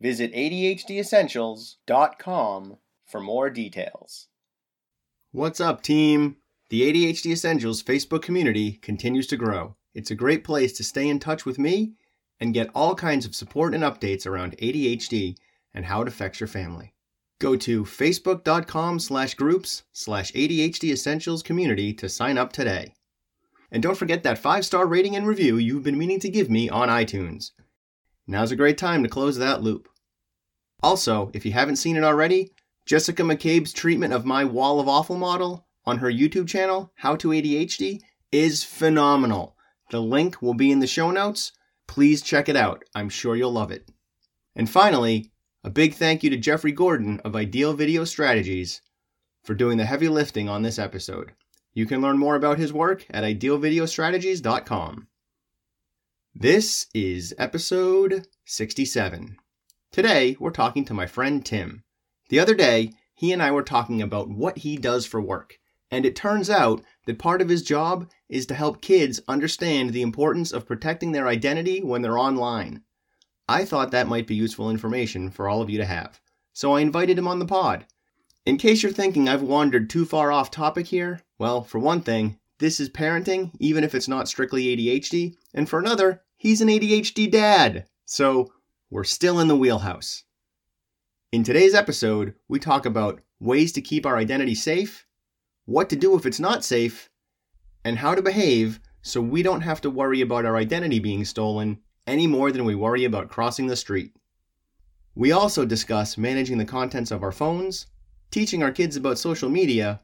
Visit ADHDessentials.com for more details. What's up, team? The ADHD Essentials Facebook community continues to grow. It's a great place to stay in touch with me and get all kinds of support and updates around ADHD and how it affects your family. Go to facebook.com slash groups slash ADHD Essentials community to sign up today. And don't forget that five star rating and review you've been meaning to give me on iTunes. Now's a great time to close that loop. Also, if you haven't seen it already, Jessica McCabe's treatment of my wall of awful model on her YouTube channel, How to ADHD, is phenomenal. The link will be in the show notes. Please check it out. I'm sure you'll love it. And finally, a big thank you to Jeffrey Gordon of Ideal Video Strategies for doing the heavy lifting on this episode. You can learn more about his work at idealvideostrategies.com. This is episode 67. Today, we're talking to my friend Tim. The other day, he and I were talking about what he does for work, and it turns out that part of his job is to help kids understand the importance of protecting their identity when they're online. I thought that might be useful information for all of you to have, so I invited him on the pod. In case you're thinking I've wandered too far off topic here, well, for one thing, this is parenting, even if it's not strictly ADHD, and for another, he's an ADHD dad. So we're still in the wheelhouse. In today's episode, we talk about ways to keep our identity safe, what to do if it's not safe, and how to behave so we don't have to worry about our identity being stolen any more than we worry about crossing the street. We also discuss managing the contents of our phones, teaching our kids about social media,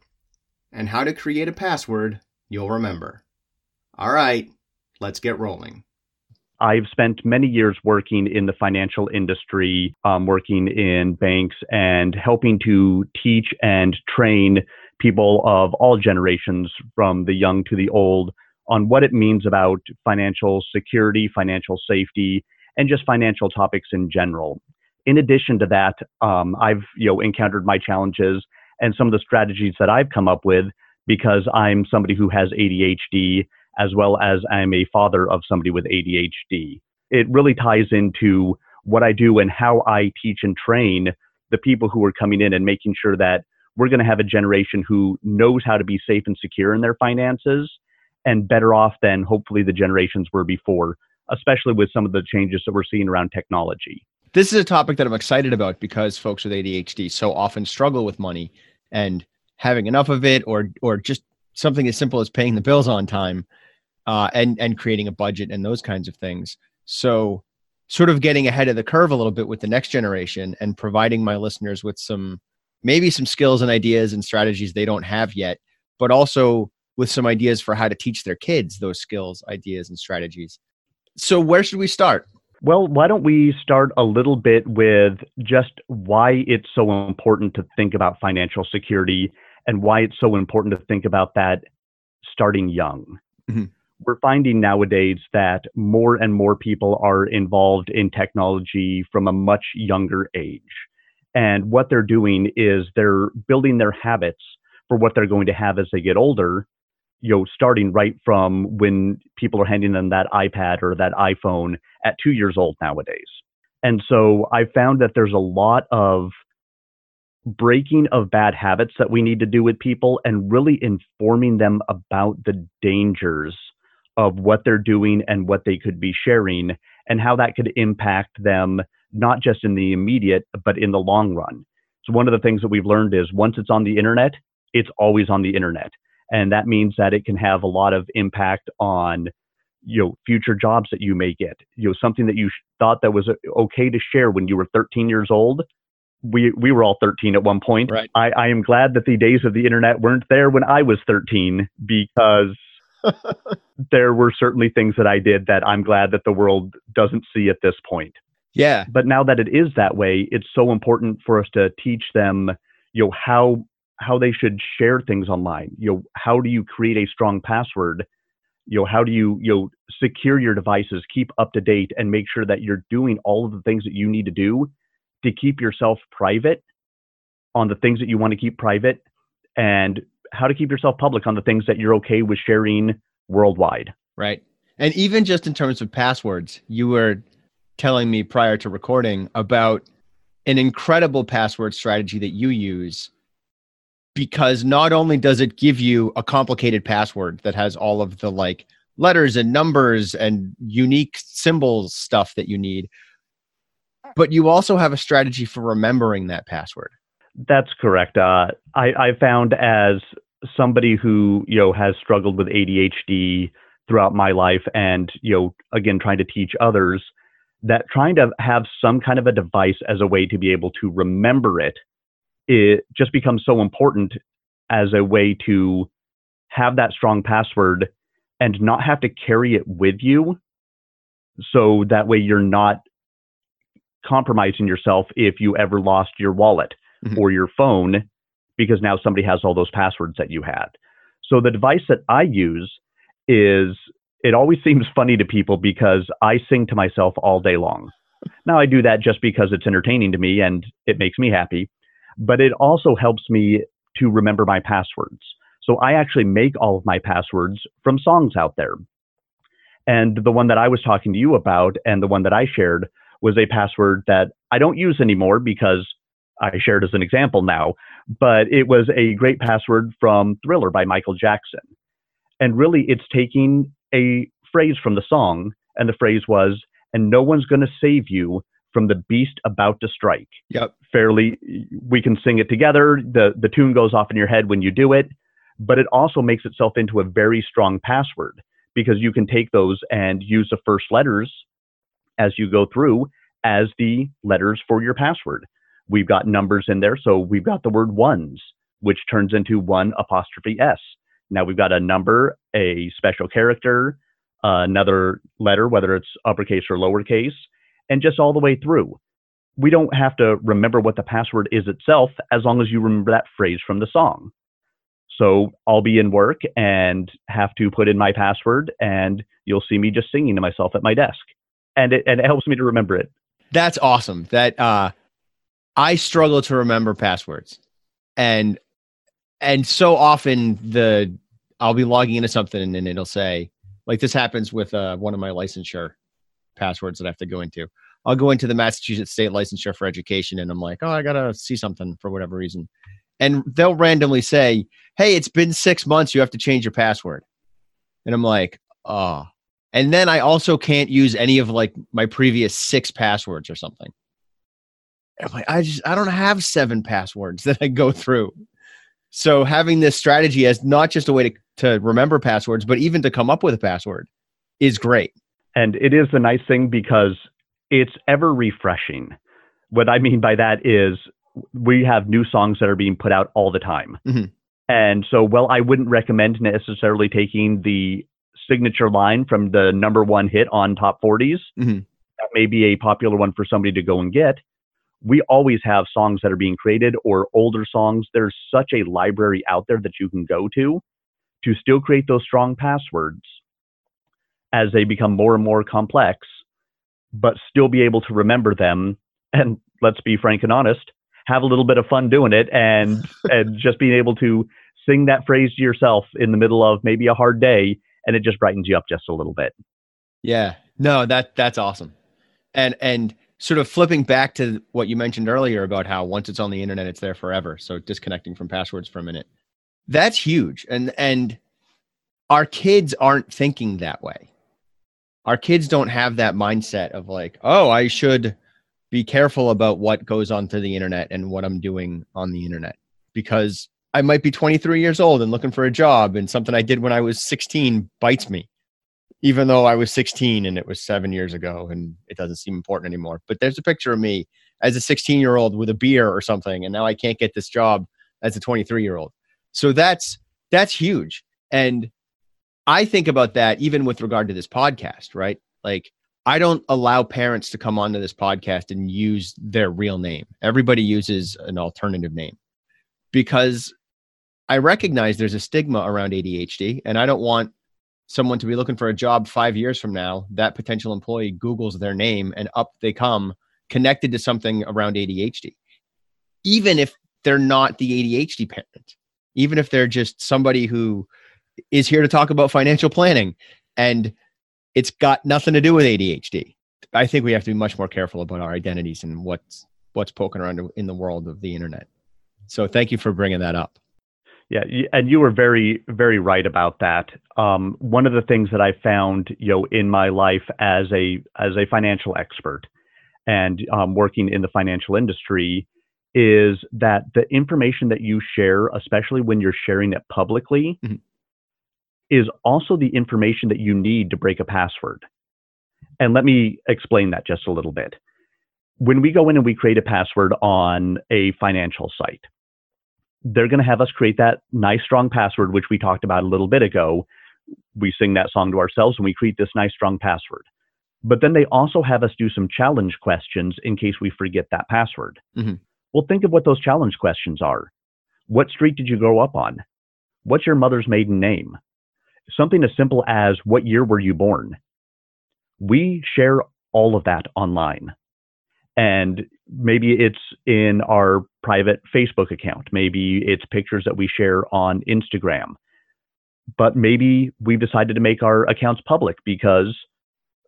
and how to create a password you'll remember. All right, let's get rolling. I've spent many years working in the financial industry, um, working in banks, and helping to teach and train people of all generations, from the young to the old, on what it means about financial security, financial safety, and just financial topics in general. In addition to that, um, I've you know encountered my challenges and some of the strategies that I've come up with because I'm somebody who has ADHD as well as I'm a father of somebody with ADHD. It really ties into what I do and how I teach and train the people who are coming in and making sure that we're going to have a generation who knows how to be safe and secure in their finances and better off than hopefully the generations were before, especially with some of the changes that we're seeing around technology. This is a topic that I'm excited about because folks with ADHD so often struggle with money and having enough of it or or just something as simple as paying the bills on time uh, and and creating a budget and those kinds of things. So, sort of getting ahead of the curve a little bit with the next generation and providing my listeners with some maybe some skills and ideas and strategies they don't have yet, but also with some ideas for how to teach their kids those skills, ideas, and strategies. So, where should we start? Well, why don't we start a little bit with just why it's so important to think about financial security and why it's so important to think about that starting young. Mm-hmm we're finding nowadays that more and more people are involved in technology from a much younger age. And what they're doing is they're building their habits for what they're going to have as they get older, you know, starting right from when people are handing them that iPad or that iPhone at two years old nowadays. And so I found that there's a lot of breaking of bad habits that we need to do with people and really informing them about the dangers of what they're doing and what they could be sharing and how that could impact them not just in the immediate but in the long run. So one of the things that we've learned is once it's on the internet it's always on the internet. And that means that it can have a lot of impact on you know future jobs that you may get. You know something that you thought that was uh, okay to share when you were 13 years old we we were all 13 at one point. Right. I, I am glad that the days of the internet weren't there when i was 13 because there were certainly things that I did that I'm glad that the world doesn't see at this point. Yeah. But now that it is that way, it's so important for us to teach them, you know, how how they should share things online. You know, how do you create a strong password? You know, how do you you know secure your devices, keep up to date, and make sure that you're doing all of the things that you need to do to keep yourself private on the things that you want to keep private, and how to keep yourself public on the things that you're okay with sharing worldwide. Right. And even just in terms of passwords, you were telling me prior to recording about an incredible password strategy that you use because not only does it give you a complicated password that has all of the like letters and numbers and unique symbols stuff that you need, but you also have a strategy for remembering that password. That's correct. Uh, I, I found as somebody who you know has struggled with ADHD throughout my life, and you know again trying to teach others that trying to have some kind of a device as a way to be able to remember it, it just becomes so important as a way to have that strong password and not have to carry it with you. So that way you're not compromising yourself if you ever lost your wallet mm-hmm. or your phone because now somebody has all those passwords that you had. So the device that I use is it always seems funny to people because I sing to myself all day long. Now I do that just because it's entertaining to me and it makes me happy, but it also helps me to remember my passwords. So I actually make all of my passwords from songs out there. And the one that I was talking to you about and the one that I shared was a password that I don't use anymore because I shared as an example now, but it was a great password from Thriller by Michael Jackson. And really, it's taking a phrase from the song, and the phrase was, and no one's going to save you from the beast about to strike. Yep. Fairly, we can sing it together. The, the tune goes off in your head when you do it, but it also makes itself into a very strong password because you can take those and use the first letters as you go through as the letters for your password. We've got numbers in there. So we've got the word ones, which turns into one apostrophe S. Now we've got a number, a special character, uh, another letter, whether it's uppercase or lowercase, and just all the way through. We don't have to remember what the password is itself as long as you remember that phrase from the song. So I'll be in work and have to put in my password, and you'll see me just singing to myself at my desk, and it and it helps me to remember it. That's awesome. That uh, I struggle to remember passwords, and and so often the I'll be logging into something and it'll say like this happens with uh, one of my licensure passwords that I have to go into. I'll go into the Massachusetts State Licensure for Education and I'm like, oh, I gotta see something for whatever reason, and they'll randomly say, hey, it's been six months, you have to change your password, and I'm like, oh. And then I also can't use any of like my previous six passwords or something. I'm like, I just I don't have seven passwords that I go through. So having this strategy as not just a way to, to remember passwords, but even to come up with a password is great. And it is a nice thing because it's ever refreshing. What I mean by that is we have new songs that are being put out all the time. Mm-hmm. And so, well, I wouldn't recommend necessarily taking the signature line from the number one hit on top 40s. Mm-hmm. That may be a popular one for somebody to go and get we always have songs that are being created or older songs. There's such a library out there that you can go to to still create those strong passwords as they become more and more complex, but still be able to remember them. And let's be frank and honest, have a little bit of fun doing it and and just being able to sing that phrase to yourself in the middle of maybe a hard day and it just brightens you up just a little bit. Yeah. No, that that's awesome. And and sort of flipping back to what you mentioned earlier about how once it's on the internet it's there forever. So disconnecting from passwords for a minute. That's huge. And and our kids aren't thinking that way. Our kids don't have that mindset of like oh i should be careful about what goes onto the internet and what i'm doing on the internet because i might be 23 years old and looking for a job and something i did when i was 16 bites me even though I was 16 and it was seven years ago and it doesn't seem important anymore. But there's a picture of me as a 16 year old with a beer or something, and now I can't get this job as a 23 year old. So that's that's huge. And I think about that even with regard to this podcast, right? Like I don't allow parents to come onto this podcast and use their real name. Everybody uses an alternative name because I recognize there's a stigma around ADHD, and I don't want someone to be looking for a job five years from now. That potential employee Googles their name and up they come connected to something around ADHD, even if they're not the ADHD parent, even if they're just somebody who is here to talk about financial planning and it's got nothing to do with ADHD. I think we have to be much more careful about our identities and what's what's poking around in the world of the internet. So thank you for bringing that up. Yeah, and you were very, very right about that. Um, one of the things that I found, you know, in my life as a as a financial expert and um, working in the financial industry, is that the information that you share, especially when you're sharing it publicly, mm-hmm is also the information that you need to break a password. And let me explain that just a little bit. When we go in and we create a password on a financial site, they're going to have us create that nice, strong password, which we talked about a little bit ago. We sing that song to ourselves and we create this nice, strong password. But then they also have us do some challenge questions in case we forget that password. Mm-hmm. Well, think of what those challenge questions are. What street did you grow up on? What's your mother's maiden name? something as simple as what year were you born? We share all of that online. And maybe it's in our private Facebook account. Maybe it's pictures that we share on Instagram. But maybe we've decided to make our accounts public because,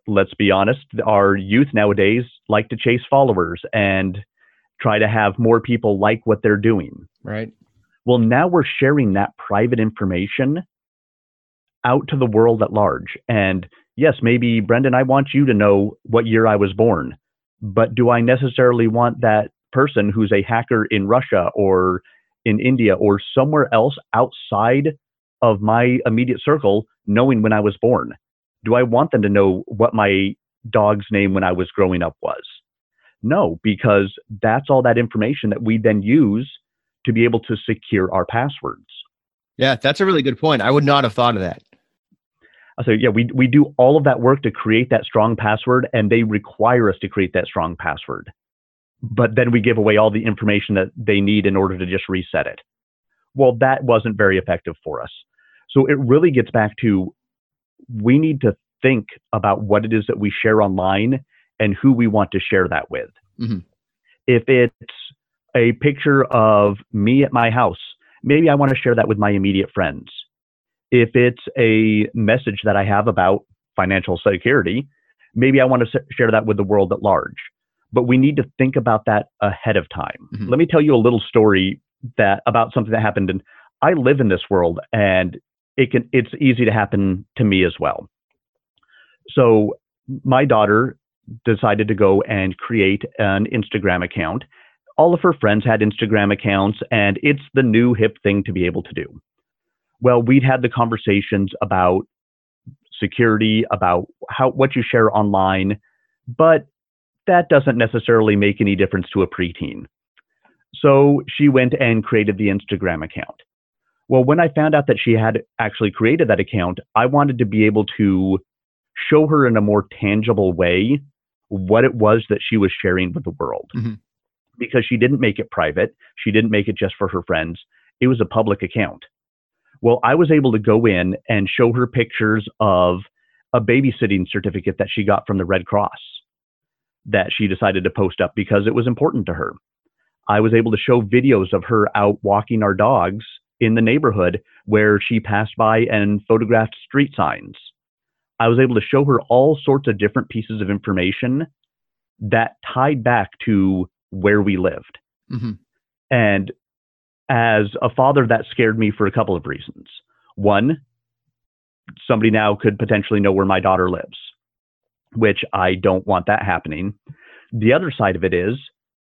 let's be honest, our youth nowadays like to chase followers and try to have more people like what they're doing. Right. Well, now we're sharing that private information out to the world at large. And yes, maybe Brendan, I want you to know what year I was born, but do I necessarily want that person who's a hacker in Russia or in India or somewhere else outside of my immediate circle knowing when I was born? Do I want them to know what my dog's name when I was growing up was? No, because that's all that information that we then use to be able to secure our passwords. Yeah, that's a really good point. I would not have thought of that. So yeah, we we do all of that work to create that strong password, and they require us to create that strong password. But then we give away all the information that they need in order to just reset it. Well, that wasn't very effective for us. So it really gets back to we need to think about what it is that we share online and who we want to share that with. Mm-hmm. If it's a picture of me at my house, maybe I want to share that with my immediate friends if it's a message that I have about financial security, maybe I want to share that with the world at large. But we need to think about that ahead of time. Mm-hmm. Let me tell you a little story that about something that happened and I live in this world and it can it's easy to happen to me as well. So my daughter decided to go and create an Instagram account. All of her friends had Instagram accounts and it's the new hip thing to be able to do well, we'd had the conversations about security, about how what you share online, but that doesn't necessarily make any difference to a preteen. So she went and created the Instagram account. Well, when I found out that she had actually created that account, I wanted to be able to show her in a more tangible way what it was that she was sharing with the world. Mm-hmm. Because she didn't make it private, she didn't make it just for her friends. It was a public account. Well, I was able to go in and show her pictures of a babysitting certificate that she got from the Red Cross that she decided to post up because it was important to her. I was able to show videos of her out walking our dogs in the neighborhood where she passed by and photographed street signs. I was able to show her all sorts of different pieces of information that tied back to where we lived. Mm-hmm. And as a father, that scared me for a couple of reasons. One, somebody now could potentially know where my daughter lives, which I don't want that happening. The other side of it is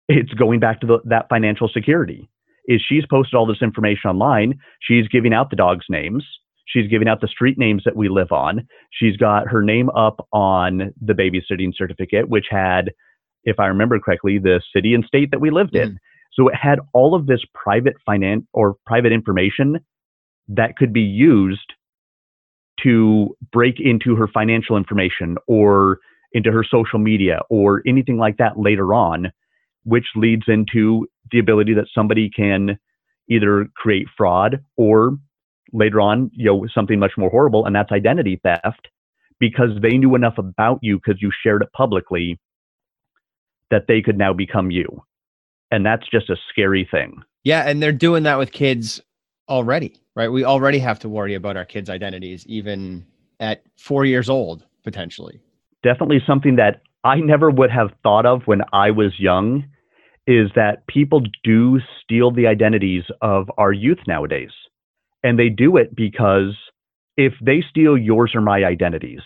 it's going back to the, that financial security. Is she's posted all this information online? She's giving out the dogs' names. She's giving out the street names that we live on. She's got her name up on the babysitting certificate, which had, if I remember correctly, the city and state that we lived mm. So it had all of this private finance or private information that could be used to break into her financial information or into her social media or anything like that later on, which leads into the ability that somebody can either create fraud or later on, you know, something much more horrible, and that's identity theft because they knew enough about you because you shared it publicly that they could now become you. And that's just a scary thing. Yeah. And they're doing that with kids already, right? We already have to worry about our kids' identities, even at four years old, potentially. Definitely something that I never would have thought of when I was young is that people do steal the identities of our youth nowadays. And they do it because if they steal yours or my identities,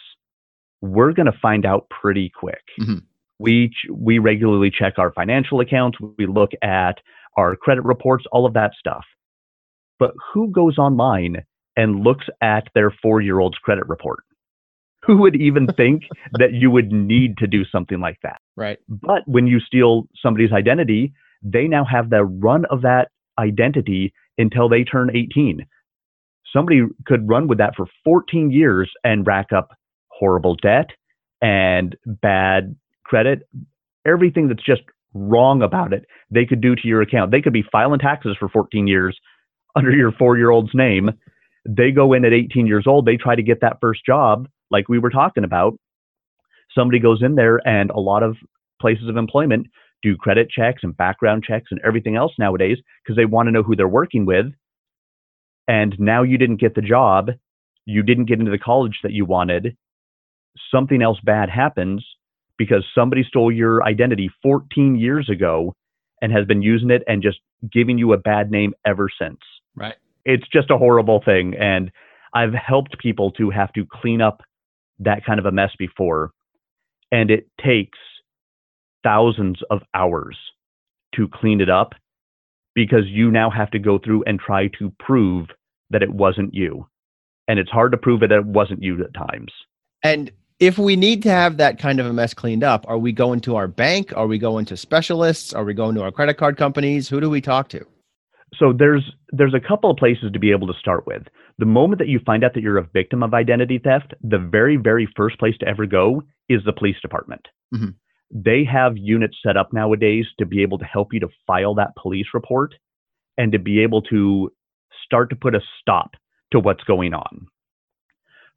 we're going to find out pretty quick. Mm-hmm. We we regularly check our financial accounts, we look at our credit reports, all of that stuff. But who goes online and looks at their 4-year-old's credit report? Who would even think that you would need to do something like that? Right. But when you steal somebody's identity, they now have the run of that identity until they turn 18 somebody could run with that for 14 years and rack up horrible debt and bad credit, everything that's just wrong about it, they could do to your account. They could be filing taxes for 14 years under your four year old's name. They go in at 18 years old, they try to get that first job, like we were talking about. Somebody goes in there, and a lot of places of employment do credit checks and background checks and everything else nowadays because they want to know who they're working with and now you didn't get the job, you didn't get into the college that you wanted, something else bad happens because somebody stole your identity 14 years ago and has been using it and just giving you a bad name ever since. Right. It's just a horrible thing. And I've helped people to have to clean up that kind of a mess before. And it takes thousands of hours to clean it up because you now have to go through and try to prove that it wasn't you. And it's hard to prove that it wasn't you at times. And if we need to have that kind of a mess cleaned up, are we going to our bank? Are we going to specialists? Are we going to our credit card companies? Who do we talk to? So there's there's a couple of places to be able to start with. The moment that you find out that you're a victim of identity theft, the very very first place to ever go is the police department. Mm-hmm they have units set up nowadays to be able to help you to file that police report and to be able to start to put a stop to what's going on.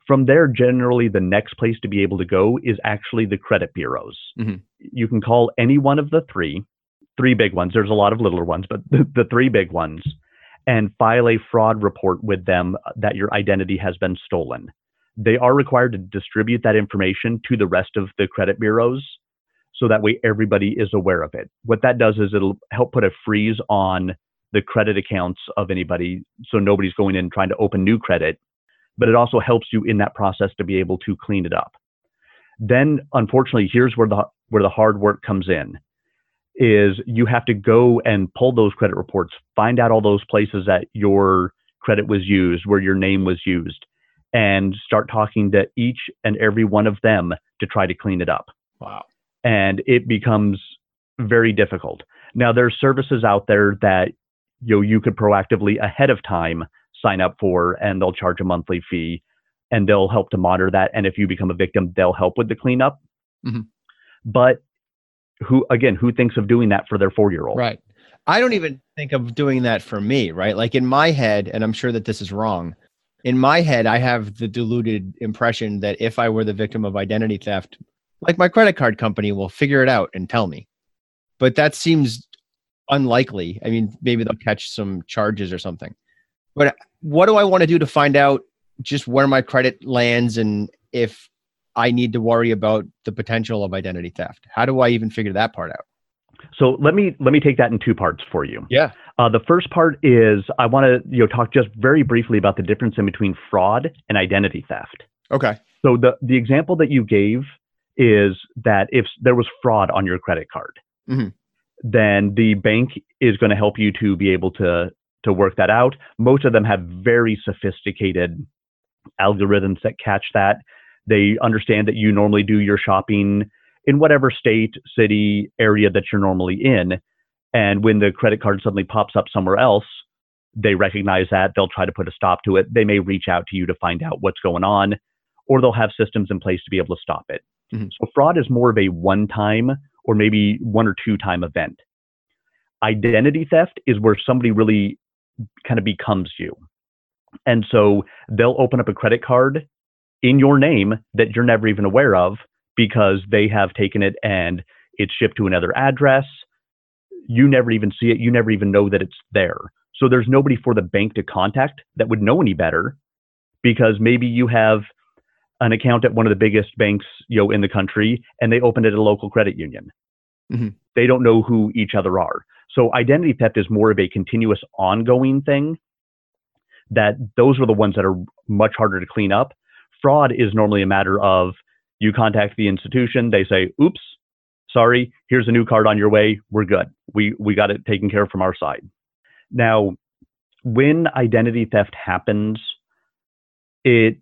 From there, generally, the next place to be able to go is actually the credit bureaus. Mm-hmm. You can call any one of the three, three big ones. There's a lot of littler ones, but the, the three big ones, and file a fraud report with them that your identity has been stolen. They are required to distribute that information to the rest of the credit bureaus so that way everybody is aware of it. What that does is it'll help put a freeze on the credit accounts of anybody so nobody's going in trying to open new credit, but it also helps you in that process to be able to clean it up. Then unfortunately, here's where the where the hard work comes in is you have to go and pull those credit reports, find out all those places that your credit was used, where your name was used, and start talking to each and every one of them to try to clean it up. Wow and it becomes very difficult. Now there's services out there that you know, you could proactively ahead of time sign up for and they'll charge a monthly fee and they'll help to monitor that and if you become a victim they'll help with the cleanup. Mm-hmm. But who again who thinks of doing that for their 4-year-old? Right. I don't even think of doing that for me, right? Like in my head and I'm sure that this is wrong. In my head I have the deluded impression that if I were the victim of identity theft like my credit card company will figure it out and tell me. But that seems unlikely. I mean, maybe they'll catch some charges or something. But what do I want to do to find out just where my credit lands and if I need to worry about the potential of identity theft? How do I even figure that part out? So let me let me take that in two parts for you. Yeah. Uh, the first part is I want to you know talk just very briefly about the difference in between fraud and identity theft. Okay. So the the example that you gave is that if there was fraud on your credit card, mm-hmm. then the bank is going to help you to be able to to work that out. Most of them have very sophisticated algorithms that catch that. They understand that you normally do your shopping in whatever state, city, area that you're normally in. And when the credit card suddenly pops up somewhere else, they recognize that. They'll try to put a stop to it. They may reach out to you to find out what's going on, or they'll have systems in place to be able to stop it Mm-hmm. So fraud is more of a one time or maybe one or two time event. Identity theft is where somebody really kind of becomes you. And so they'll open up a credit card in your name that you're never even aware of because they have taken it and it's shipped to another address. You never even see it. You never even know that it's there. So there's nobody for the bank to contact that would know any better because maybe you have an account at one of the biggest banks you know in the country and they opened it at a local credit union. Mm-hmm. They don't know who each other are. So identity theft is more of a continuous ongoing thing that those are the ones that are much harder to clean up. Fraud is normally a matter of you contact the institution, they say, oops, sorry, here's a new card on your way, we're good. We, we got it taken care of from our side. Now, when identity theft happens, it,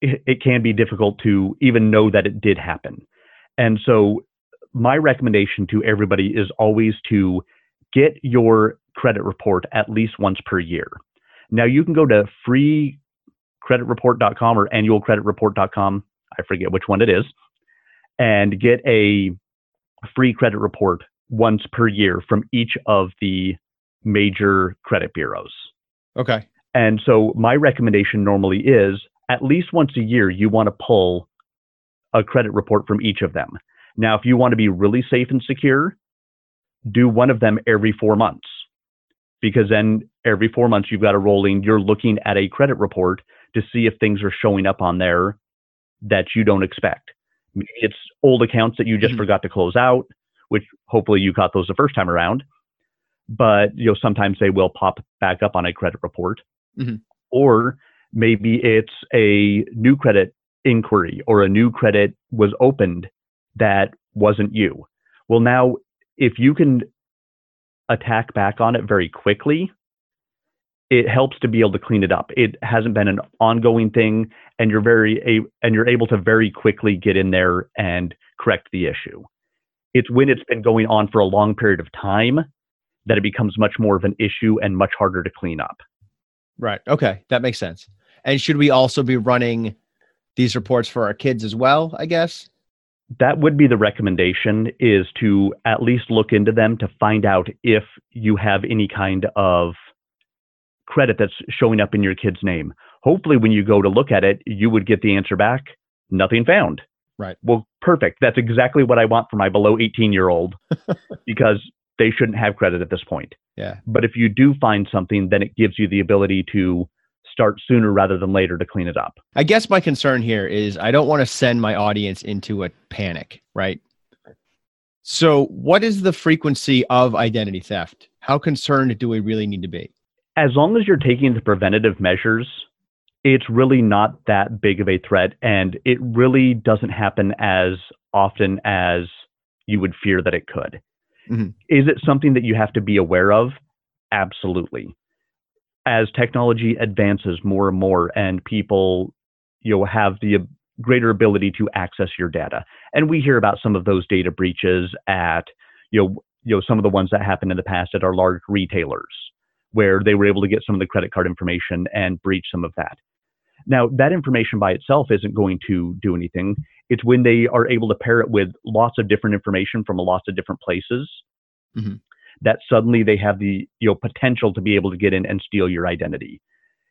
it, can be difficult to even know that it did happen. And so my recommendation to everybody is always to get your credit report at least once per year. Now you can go to freecreditreport.com or annualcreditreport.com. I forget which one it is, and get a free credit report once per year from each of the major credit bureaus. Okay. And so my recommendation normally is at least once a year, you want to pull a credit report from each of them. Now, if you want to be really safe and secure, do one of them every four months because then every four months you've got a rolling, you're looking at a credit report to see if things are showing up on there that you don't expect. Maybe it's old accounts that you just mm-hmm. forgot to close out, which hopefully you caught those the first time around. But you know, sometimes they will pop back up on a credit report. Mm-hmm. Or maybe it's a new credit inquiry or a new credit was opened that wasn't you. Well, now if you can attack back on it very quickly, it helps to be able to clean it up. It hasn't been an ongoing thing, and you're very a, and you're able to very quickly get in there and correct the issue. It's when it's been going on for a long period of time that it becomes much more of an issue and much harder to clean up. Right. Okay, that makes sense. And should we also be running these reports for our kids as well? I guess that would be the recommendation is to at least look into them to find out if you have any kind of credit that's showing up in your kid's name. Hopefully, when you go to look at it, you would get the answer back nothing found. Right. Well, perfect. That's exactly what I want for my below 18 year old because they shouldn't have credit at this point. Yeah. But if you do find something, then it gives you the ability to start sooner rather than later to clean it up. I guess my concern here is I don't want to send my audience into a panic, right? So, what is the frequency of identity theft? How concerned do we really need to be? As long as you're taking the preventative measures, it's really not that big of a threat and it really doesn't happen as often as you would fear that it could. Mm-hmm. Is it something that you have to be aware of? Absolutely as technology advances more and more and people you know have the greater ability to access your data. And we hear about some of those data breaches at you know you know some of the ones that happened in the past at our large retailers where they were able to get some of the credit card information and breach some of that. Now that information by itself isn't going to do anything. It's when they are able to pair it with lots of different information from lots of different places mm-hmm that suddenly they have the you know potential to be able to get in and steal your identity.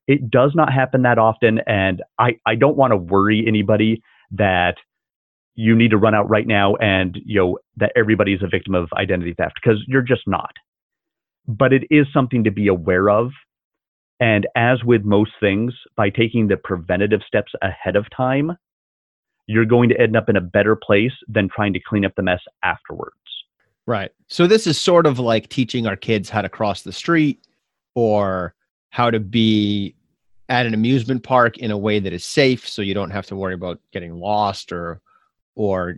It does not happen that often, and I, I don't want to worry anybody that you need to run out right now and you know that everybody's a victim of identity theft because you're just not. But it is something to be aware of. And as with most things, by taking the preventative steps ahead of time, you're going to end up in a better place than trying to clean up the mess afterwards. Right. So this is sort of like teaching our kids how to cross the street or how to be at an amusement park in a way that is safe so you don't have to worry about getting lost or or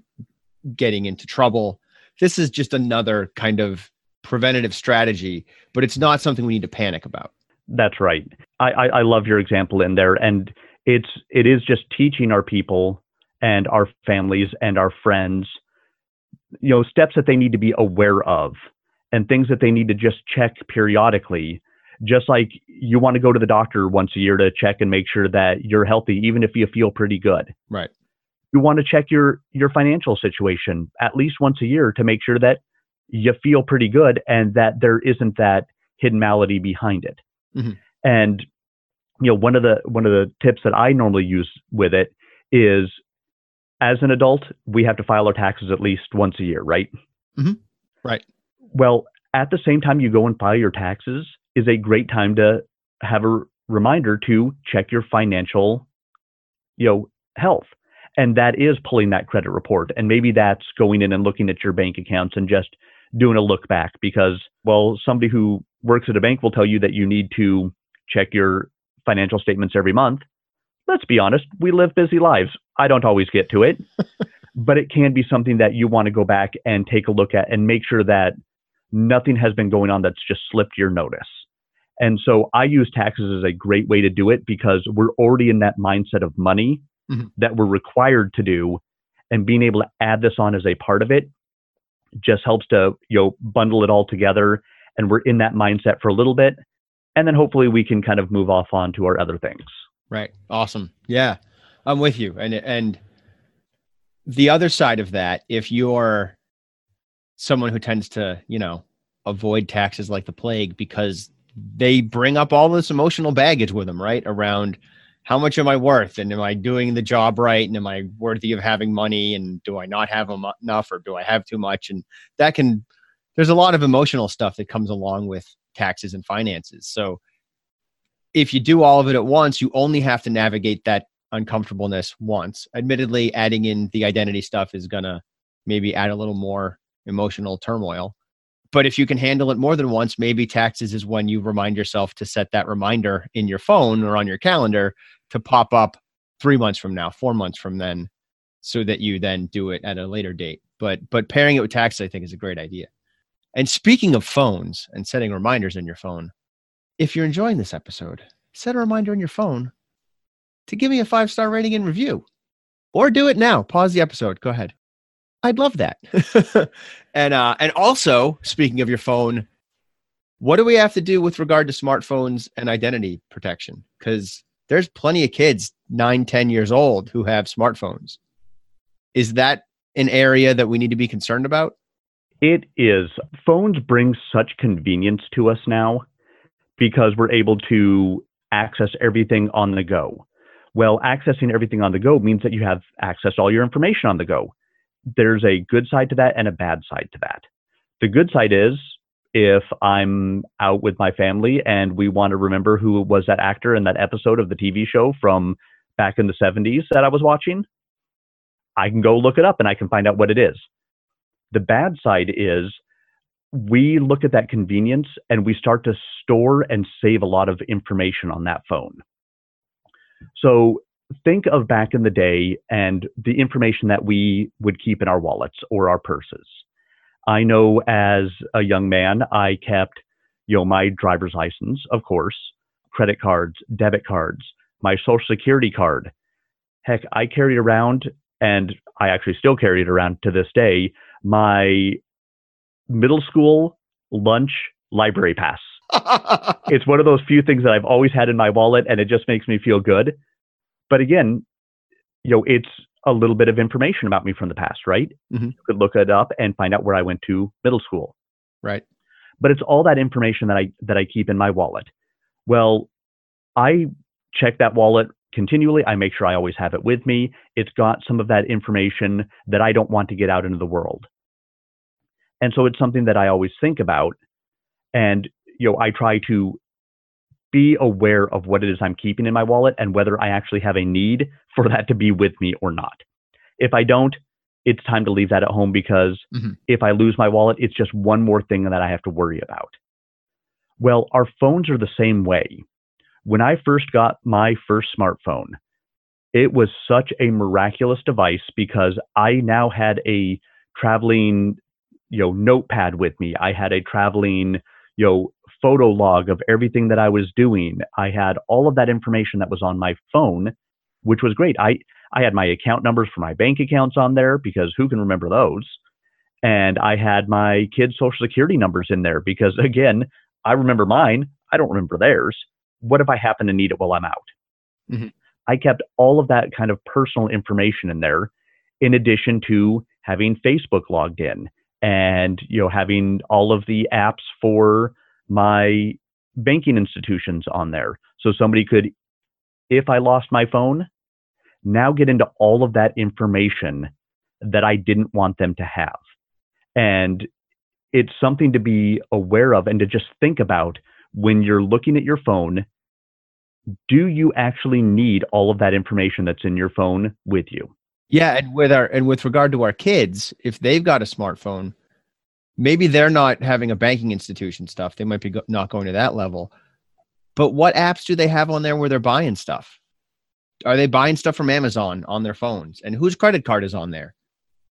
getting into trouble. This is just another kind of preventative strategy, but it's not something we need to panic about. That's right. I, I, I love your example in there. And it's it is just teaching our people and our families and our friends you know steps that they need to be aware of and things that they need to just check periodically just like you want to go to the doctor once a year to check and make sure that you're healthy even if you feel pretty good right you want to check your your financial situation at least once a year to make sure that you feel pretty good and that there isn't that hidden malady behind it. Mm-hmm. And you know, one of the one of the tips that I normally use with it is as an adult, we have to file our taxes at least once a year, right? Mm-hmm. Right. Well, at the same time you go and file your taxes is a great time to have a reminder to check your financial, you know, health. And that is pulling that credit report. And maybe that's going in and looking at your bank accounts and just doing a look back because, well, somebody who works at a bank will tell you that you need to check your financial statements every month. Let's be honest, we live busy lives. I don't always get to it, but it can be something that you want to go back and take a look at and make sure that nothing has been going on that's just slipped your notice. And so I use taxes as a great way to do it because we're already in that mindset of money mm-hmm. that we're required to do. And being able to add this on as a part of it just helps to, you know, bundle it all together. And we're in that mindset for a little bit. And then hopefully we can kind of move off on to our other things. Right. Awesome. Yeah. I'm with you. And and the other side of that, if you're someone who tends to, you know, avoid taxes like the plague because they bring up all this emotional baggage with them, right? Around how much am I worth and am I doing the job right and am I worthy of having money and do I not have enough or do I have too much and that can there's a lot of emotional stuff that comes along with taxes and finances. So if you do all of it at once, you only have to navigate that uncomfortableness once. Admittedly, adding in the identity stuff is going to maybe add a little more emotional turmoil. But if you can handle it more than once, maybe taxes is when you remind yourself to set that reminder in your phone or on your calendar to pop up three months from now, four months from then, so that you then do it at a later date. But but pairing it with taxes, I think, is a great idea. And speaking of phones and setting reminders in your phone, if you're enjoying this episode, set a reminder on your phone to give me a five star rating and review. Or do it now. Pause the episode. Go ahead. I'd love that. and uh, and also, speaking of your phone, what do we have to do with regard to smartphones and identity protection? Because there's plenty of kids nine, 10 years old who have smartphones. Is that an area that we need to be concerned about? It is. Phones bring such convenience to us now because we're able to access everything on the go. Well, accessing everything on the go means that you have access to all your information on the go there's a good side to that and a bad side to that. The good side is if I'm out with my family and we want to remember who was that actor in that episode of the TV show from back in the 70s that I was watching, I can go look it up and I can find out what it is. The bad side is we look at that convenience and we start to store and save a lot of information on that phone. So think of back in the day and the information that we would keep in our wallets or our purses. I know as a young man, I kept, you know, my driver's license, of course, credit cards, debit cards, my social security card. Heck, I carried around, and I actually still carry it around to this day, my middle school lunch library pass. it's one of those few things that I've always had in my wallet, and it just makes me feel good. But again, you know, it's a little bit of information about me from the past, right? Mm-hmm. You could look it up and find out where I went to middle school. Right. But it's all that information that I that I keep in my wallet. Well, I check that wallet continually. I make sure I always have it with me. It's got some of that information that I don't want to get out into the world. And so it's something that I always think about. And you know, I try to be aware of what it is I'm keeping in my wallet and whether I actually have a need for that to be with me or not. If I don't, it's time to leave that at home because mm-hmm. if I lose my wallet, it's just one more thing that I have to worry about. Well, our phones are the same way. When I first got my first smartphone, it was such a miraculous device because I now had a traveling, you know, notepad with me. I had a traveling, you know, photo log of everything that I was doing. I had all of that information that was on my phone, which was great. I, I had my account numbers for my bank accounts on there because who can remember those? And I had my kids' social security numbers in there because, again, I remember mine. I don't remember theirs. What if I happen to need it while I'm out? Mm-hmm. I kept all of that kind of personal information in there. in addition to having Facebook logged in and you know having all of the apps for my banking institutions on there. So somebody could, if I lost my phone, now get into all of that information that I didn't want them to have. And it's something to be aware of and to just think about when you're looking at your phone. Do you actually need all of that information that's in your phone with you? Yeah, and with our and with regard to our kids, if they've got a smartphone, maybe they're not having a banking institution stuff. They might be go- not going to that level. But what apps do they have on there where they're buying stuff? Are they buying stuff from Amazon on their phones? And whose credit card is on there?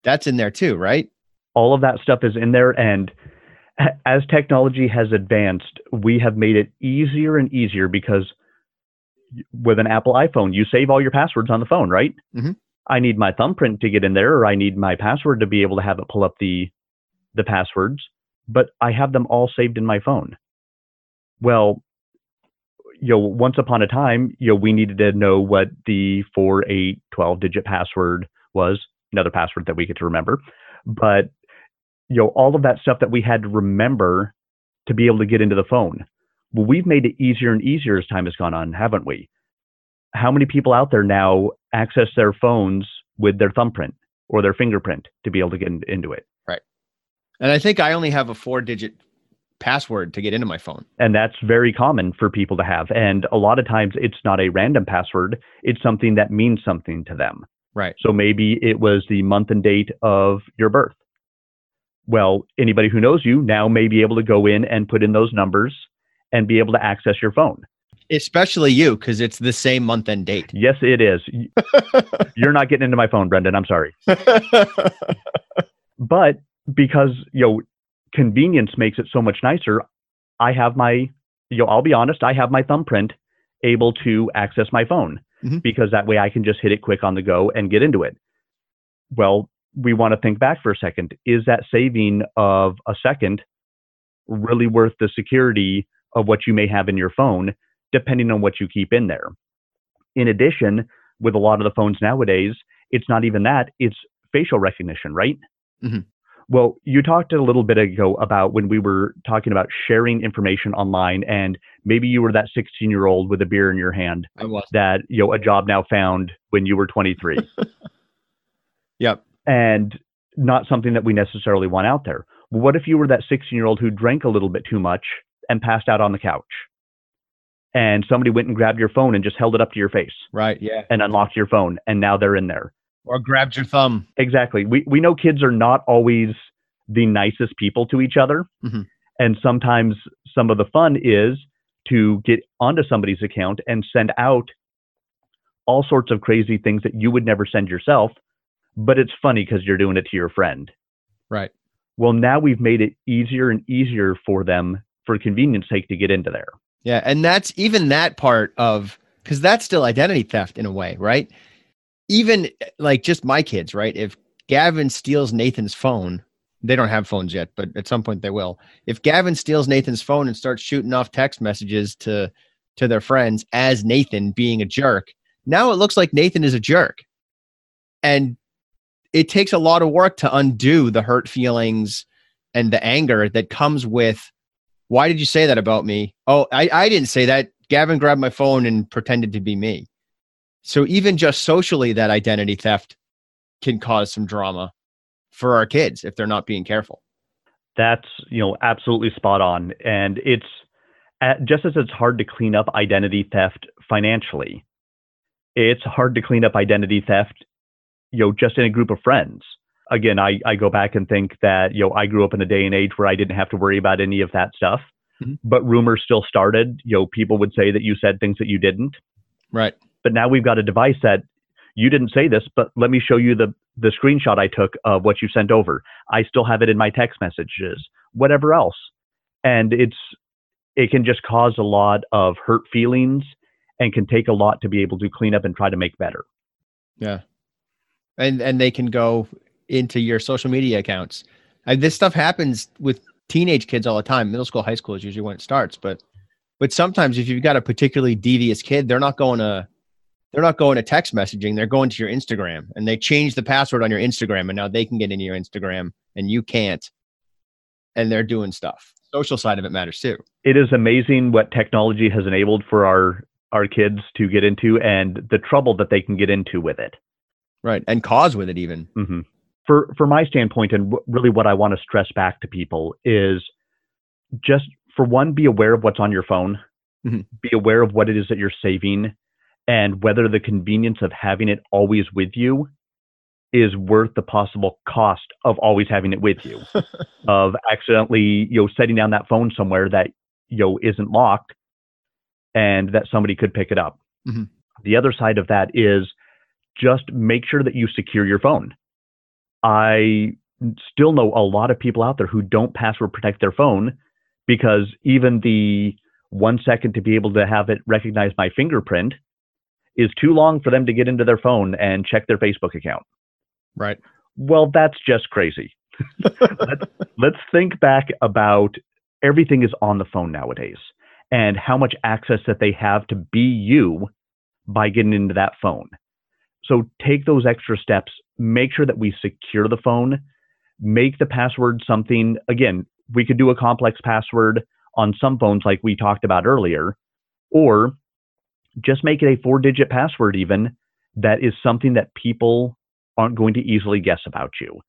That's in there too, right? All of that stuff is in there. And as technology has advanced, we have made it easier and easier because with an Apple iPhone, you save all your passwords on the phone, right? Mm-hmm. I need my thumbprint to get in there, or I need my password to be able to have it pull up the the passwords, but I have them all saved in my phone. Well, you know, once upon a time, you know, we needed to know what the 4, 8, 12 digit password was, another password that we get to remember. But, you know, all of that stuff that we had to remember to be able to get into the phone. Well, we've made it easier and easier as time has gone on, haven't we? How many people out there now access their phones with their thumbprint or their fingerprint to be able to get in, into it? Right. And I think I only have a four digit password to get into my phone. And that's very common for people to have. And a lot of times it's not a random password, it's something that means something to them. Right. So maybe it was the month and date of your birth. Well, anybody who knows you now may be able to go in and put in those numbers and be able to access your phone. Especially you, because it's the same month and date. Yes, it is. You're not getting into my phone, Brendan. I'm sorry. but because you know convenience makes it so much nicer. I have my you know I'll be honest, I have my thumbprint able to access my phone mm-hmm. because that way I can just hit it quick on the go and get into it. Well, we want to think back for a second. Is that saving of a second really worth the security of what you may have in your phone, depending on what you keep in there? In addition, with a lot of the phones nowadays, it's not even that, it's facial recognition, right? Mm-hmm. Well, you talked a little bit ago about when we were talking about sharing information online, and maybe you were that 16 year old with a beer in your hand. That, you know, a job now found when you were 23. yep. And not something that we necessarily want out there. What if you were that 16 year old who drank a little bit too much and passed out on the couch? And somebody went and grabbed your phone and just held it up to your face. Right. Yeah. And unlocked your phone, and now they're in there or grabbed your thumb. Exactly. We we know kids are not always the nicest people to each other, mm-hmm. and sometimes some of the fun is to get onto somebody's account and send out all sorts of crazy things that you would never send yourself, but it's funny because you're doing it to your friend. Right. Well, now we've made it easier and easier for them, for convenience sake, to get into there. Yeah, and that's even that part of because that's still identity theft in a way, right? even like just my kids, right? If Gavin steals Nathan's phone, they don't have phones yet, but at some point they will. If Gavin steals Nathan's phone and starts shooting off text messages to to their friends as Nathan being a jerk, now it looks like Nathan is a jerk. And it takes a lot of work to undo the hurt feelings and the anger that comes with why did you say that about me? Oh, I, I didn't say that. Gavin grabbed my phone and pretended to be me. So even just socially, that identity theft can cause some drama for our kids if they're not being careful. That's you know absolutely spot on, and it's uh, just as it's hard to clean up identity theft financially, it's hard to clean up identity theft, you know, just in a group of friends. Again, I, I go back and think that, you know, I grew up in a day and age where I didn't have to worry about any of that stuff. Mm-hmm. But rumors still started. You know, people would say that you said things that you didn't. Right. But now we've got a device that you didn't say this, but let me show you the the screenshot I took of what you sent over. I still have it in my text messages, whatever else. And it's it can just cause a lot of hurt feelings and can take a lot to be able to clean up and try to make better. Yeah. And and they can go into your social media accounts. And this stuff happens with teenage kids all the time. Middle school, high school is usually when it starts, but but sometimes if you've got a particularly devious kid, they're not going to they're not going to text messaging, they're going to your Instagram and they change the password on your Instagram and now they can get into your Instagram and you can't. And they're doing stuff. Social side of it matters too. It is amazing what technology has enabled for our our kids to get into and the trouble that they can get into with it. Right. And cause with it even. Mm-hmm. For for my standpoint and w- really what I want to stress back to people is just for one be aware of what's on your phone. Mm-hmm. Be aware of what it is that you're saving and whether the convenience of having it always with you is worth the possible cost of always having it with you of accidentally you know setting down that phone somewhere that you know isn't locked and that somebody could pick it up mm-hmm. the other side of that is just make sure that you secure your phone i still know a lot of people out there who don't password protect their phone because even the one second to be able to have it recognize my fingerprint is too long for them to get into their phone and check their Facebook account. Right. Well, that's just crazy. let's, let's think back about everything is on the phone nowadays and how much access that they have to be you by getting into that phone. So take those extra steps, make sure that we secure the phone, make the password something, again, we could do a complex password on some phones like we talked about earlier, or just make it a four digit password even that is something that people aren't going to easily guess about you.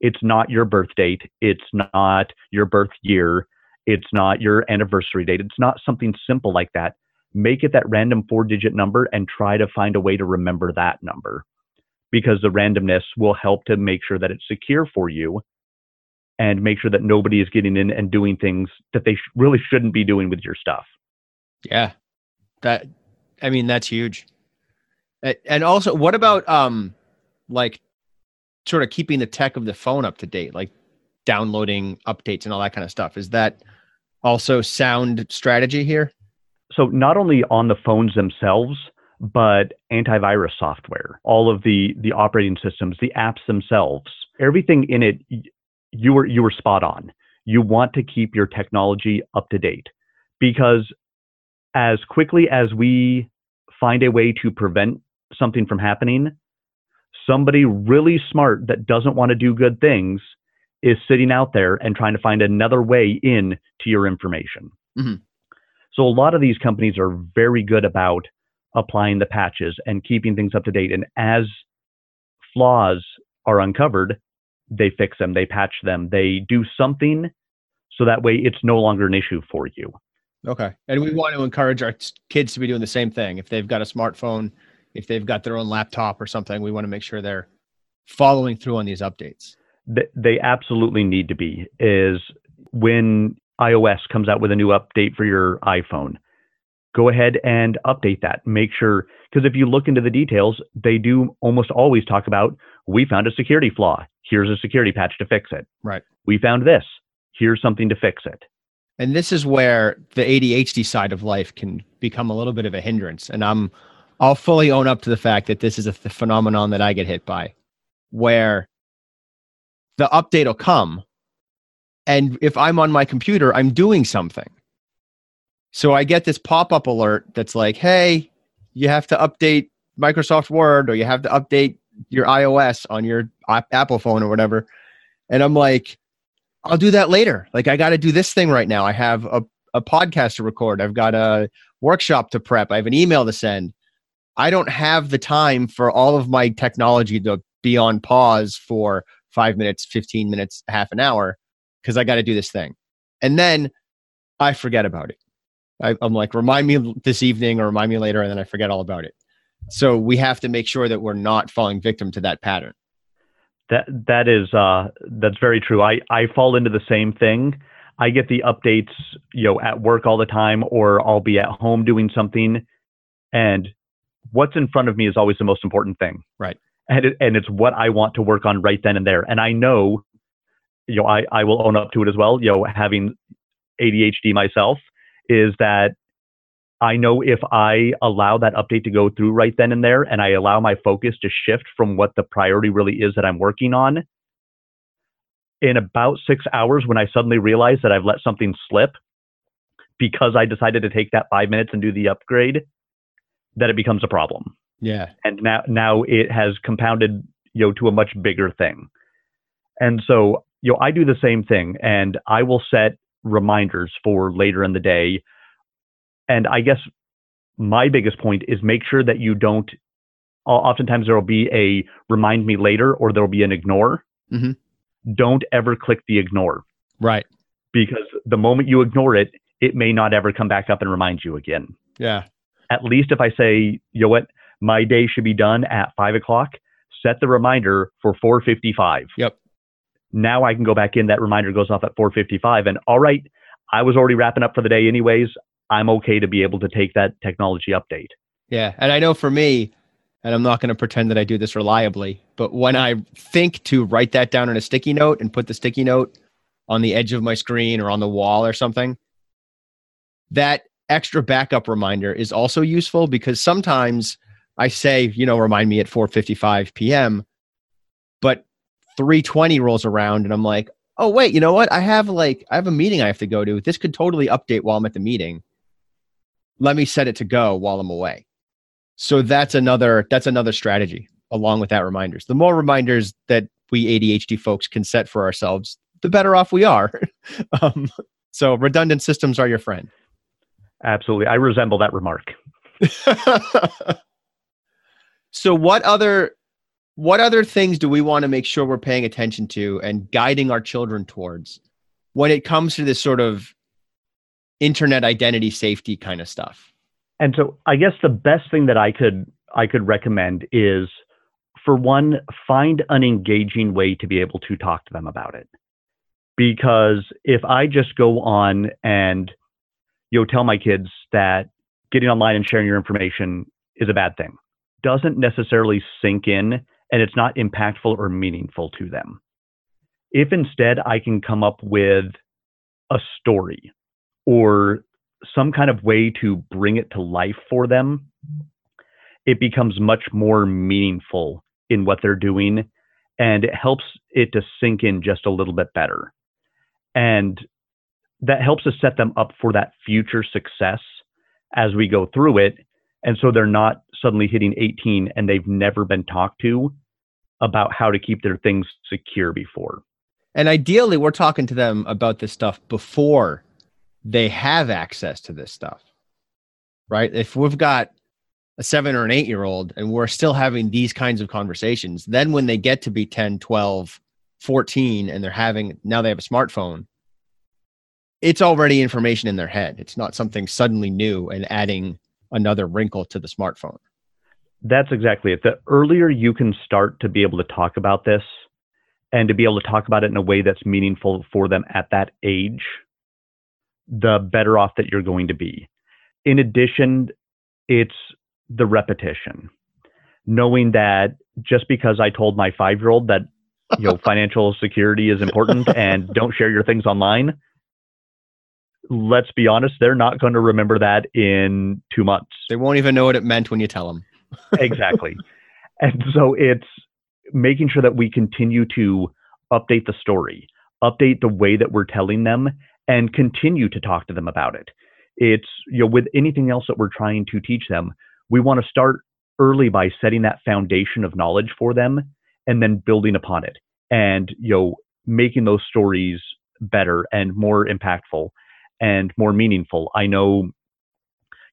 It's not your birth date. It's not your birth year. It's not your anniversary date. It's not something simple like that. Make it that random four digit number and try to find a way to remember that number because the randomness will help to make sure that it's secure for you and make sure that nobody is getting in and doing things that they sh- really shouldn't be doing with your stuff. Yeah. That I mean, that's huge. And also, what about um, like sort of keeping the tech of the phone up to date, like downloading updates and all that kind of stuff? Is that also sound strategy here? So not only on the phones themselves, but antivirus software, all of the the operating systems, the apps themselves, everything in it, you were you were spot on. You want to keep your technology up to date because as quickly as we find a way to prevent something from happening, somebody really smart that doesn't want to do good things is sitting out there and trying to find another way in to your information. Mm-hmm. So a lot of these companies are very good about applying the patches and keeping things up to date. And as flaws are uncovered, they fix them, they patch them, they do something so that way it's no longer an issue for you. Okay. And we want to encourage our kids to be doing the same thing. If they've got a smartphone, if they've got their own laptop or something, we want to make sure they're following through on these updates. They absolutely need to be. Is when iOS comes out with a new update for your iPhone, go ahead and update that. Make sure, because if you look into the details, they do almost always talk about we found a security flaw. Here's a security patch to fix it. Right. We found this. Here's something to fix it. And this is where the ADHD side of life can become a little bit of a hindrance. And I'm, I'll fully own up to the fact that this is a th- phenomenon that I get hit by, where the update will come. And if I'm on my computer, I'm doing something. So I get this pop up alert that's like, hey, you have to update Microsoft Word or you have to update your iOS on your Apple phone or whatever. And I'm like, I'll do that later. Like I got to do this thing right now. I have a, a podcast to record. I've got a workshop to prep. I have an email to send. I don't have the time for all of my technology to be on pause for five minutes, 15 minutes, half an hour, because I got to do this thing. And then I forget about it. I, I'm like, remind me this evening or remind me later, and then I forget all about it. So we have to make sure that we're not falling victim to that pattern. That that is uh, that's very true. I I fall into the same thing. I get the updates, you know, at work all the time, or I'll be at home doing something, and what's in front of me is always the most important thing. Right. And it, and it's what I want to work on right then and there. And I know, you know, I I will own up to it as well. You know, having ADHD myself is that I know if I allow that update to go through right then and there, and I allow my focus to shift from what the priority really is that I'm working on, in about six hours, when I suddenly realize that I've let something slip because I decided to take that five minutes and do the upgrade, that it becomes a problem. Yeah. And now now it has compounded, you know, to a much bigger thing. And so, you know, I do the same thing and I will set reminders for later in the day. And I guess my biggest point is make sure that you don't oftentimes there will be a remind me later or there will be an ignore. Mm-hmm. Don't ever click the ignore. Right. Because the moment you ignore it, it may not ever come back up and remind you again. Yeah. At least if I say, you know what, my day should be done at five o'clock, set the reminder for 455. Yep. Now I can go back in. That reminder goes off at 455. And all right, I was already wrapping up for the day anyways. I'm okay to be able to take that technology update. Yeah. And I know for me, and I'm not going to pretend that I do this reliably, but when I think to write that down in a sticky note and put the sticky note on the edge of my screen or on the wall or something, that extra backup reminder is also useful because sometimes I say, you know, remind me at 4:55 p.m., but 3:20 rolls around and I'm like, "Oh, wait, you know what? I have like I have a meeting I have to go to. This could totally update while I'm at the meeting. Let me set it to go while I'm away." So that's another that's another strategy along with that reminders. The more reminders that we ADHD folks can set for ourselves, the better off we are. um, so redundant systems are your friend. Absolutely. I resemble that remark. so what other what other things do we want to make sure we're paying attention to and guiding our children towards when it comes to this sort of internet identity safety kind of stuff? And so I guess the best thing that I could I could recommend is for one, find an engaging way to be able to talk to them about it. Because if I just go on and you know tell my kids that getting online and sharing your information is a bad thing, doesn't necessarily sink in and it's not impactful or meaningful to them. If instead I can come up with a story or some kind of way to bring it to life for them, it becomes much more meaningful in what they're doing and it helps it to sink in just a little bit better. And that helps us set them up for that future success as we go through it. And so they're not suddenly hitting 18 and they've never been talked to about how to keep their things secure before. And ideally, we're talking to them about this stuff before they have access to this stuff, right? If we've got a seven or an eight year old and we're still having these kinds of conversations, then when they get to be 10, 12, 14, and they're having now they have a smartphone, it's already information in their head. It's not something suddenly new and adding another wrinkle to the smartphone. That's exactly it. The earlier you can start to be able to talk about this and to be able to talk about it in a way that's meaningful for them at that age, the better off that you're going to be. In addition, it's the repetition, knowing that just because I told my five year old that you know financial security is important and don't share your things online let's be honest they're not going to remember that in two months they won't even know what it meant when you tell them exactly. And so it's making sure that we continue to update the story update the way that we're telling them and continue to talk to them about it. It's you know with anything else that we're trying to teach them we want to start early by setting that foundation of knowledge for them and then building upon it and you know making those stories better and more impactful and more meaningful. I know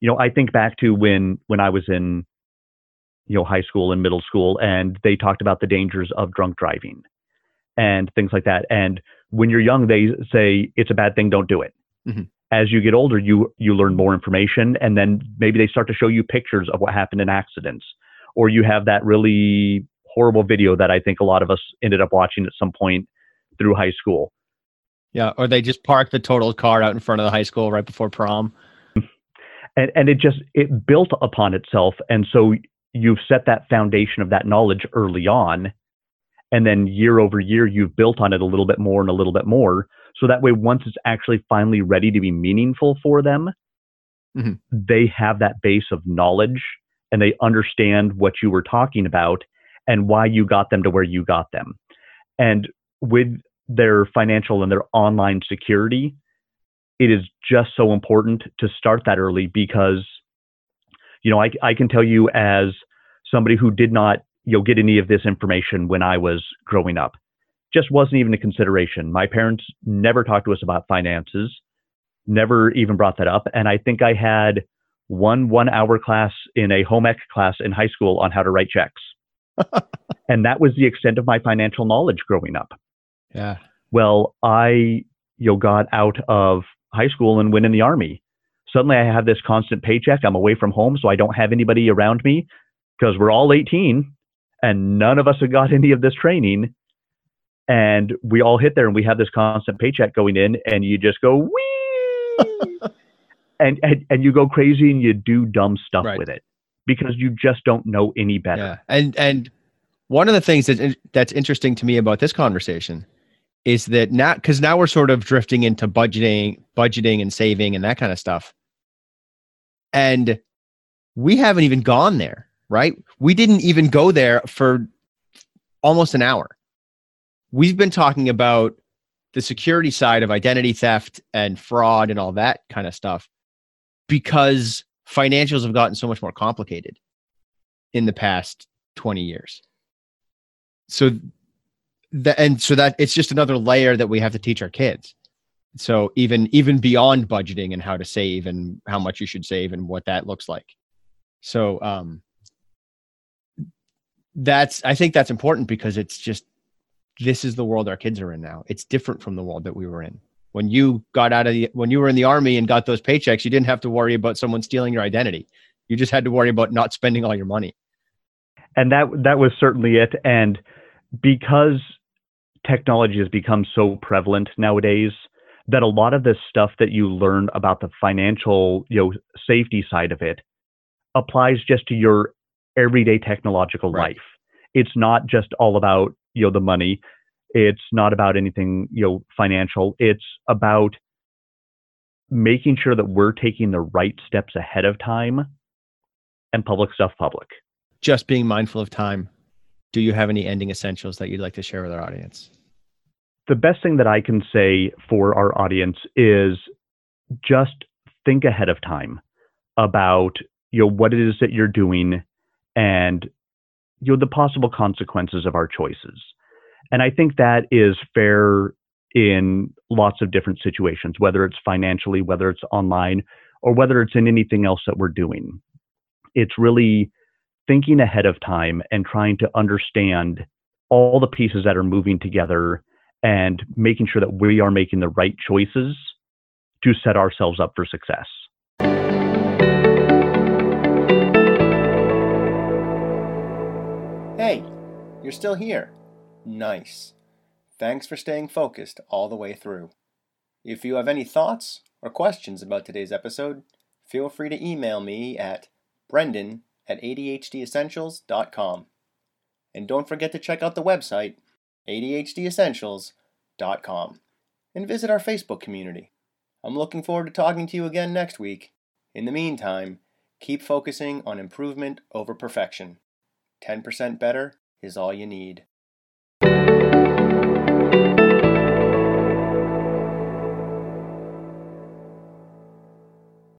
you know i think back to when when i was in you know high school and middle school and they talked about the dangers of drunk driving and things like that and when you're young they say it's a bad thing don't do it mm-hmm. as you get older you you learn more information and then maybe they start to show you pictures of what happened in accidents or you have that really horrible video that I think a lot of us ended up watching at some point through high school. Yeah, or they just parked the total car out in front of the high school right before prom. And and it just it built upon itself and so you've set that foundation of that knowledge early on and then year over year you've built on it a little bit more and a little bit more so that way once it's actually finally ready to be meaningful for them mm-hmm. they have that base of knowledge and they understand what you were talking about and why you got them to where you got them. And with their financial and their online security, it is just so important to start that early because, you know, I, I can tell you as somebody who did not you know get any of this information when I was growing up. Just wasn't even a consideration. My parents never talked to us about finances, never even brought that up. And I think I had one one hour class in a home ec class in high school on how to write checks. and that was the extent of my financial knowledge growing up. Yeah. Well, I you know got out of high school and went in the army. Suddenly I have this constant paycheck. I'm away from home, so I don't have anybody around me because we're all 18 and none of us have got any of this training. And we all hit there and we have this constant paycheck going in and you just go wee and, and and you go crazy and you do dumb stuff Right. with it because you just don't know any better. Yeah. And and one of the things that that's interesting to me about this conversation is that now because now we're sort of drifting into budgeting, budgeting and saving and that kind of stuff. And we haven't even gone there, right? We didn't even go there for almost an hour. We've been talking about the security side of identity theft and fraud and all that kind of stuff because financials have gotten so much more complicated in the past 20 years. So that and so that it's just another layer that we have to teach our kids. So even even beyond budgeting and how to save and how much you should save and what that looks like. So um that's I think that's important because it's just this is the world our kids are in now. It's different from the world that we were in. When you got out of the when you were in the army and got those paychecks, you didn't have to worry about someone stealing your identity. You just had to worry about not spending all your money. and that that was certainly it and because technology has become so prevalent nowadays that a lot of this stuff that you learn about the financial you know safety side of it applies just to your everyday technological Right. life it's not just all about you know the money it's not about anything you know financial it's about making sure that we're taking the right steps ahead of time and public stuff public Just being mindful of time. Do you have any ending essentials that you'd like to share with our audience? The best thing that I can say for our audience is just think ahead of time about you know what it is that you're doing and you know the possible consequences of our choices. And I think that is fair in lots of different situations, whether it's financially, whether it's online, or whether it's in anything else that we're doing. It's really thinking ahead of time and trying to understand all the pieces that are moving together and making sure that we are making the right choices to set ourselves up for success. Hey, you're still here. Nice. Thanks for staying focused all the way through. If you have any thoughts or questions about today's episode, feel free to email me at brendan at adhdessentials.com. And don't forget to check out the website, adhdessentials.com, and visit our Facebook community. I'm looking forward to talking to you again next week. In the meantime, keep focusing on improvement over perfection. 10% better is all you need.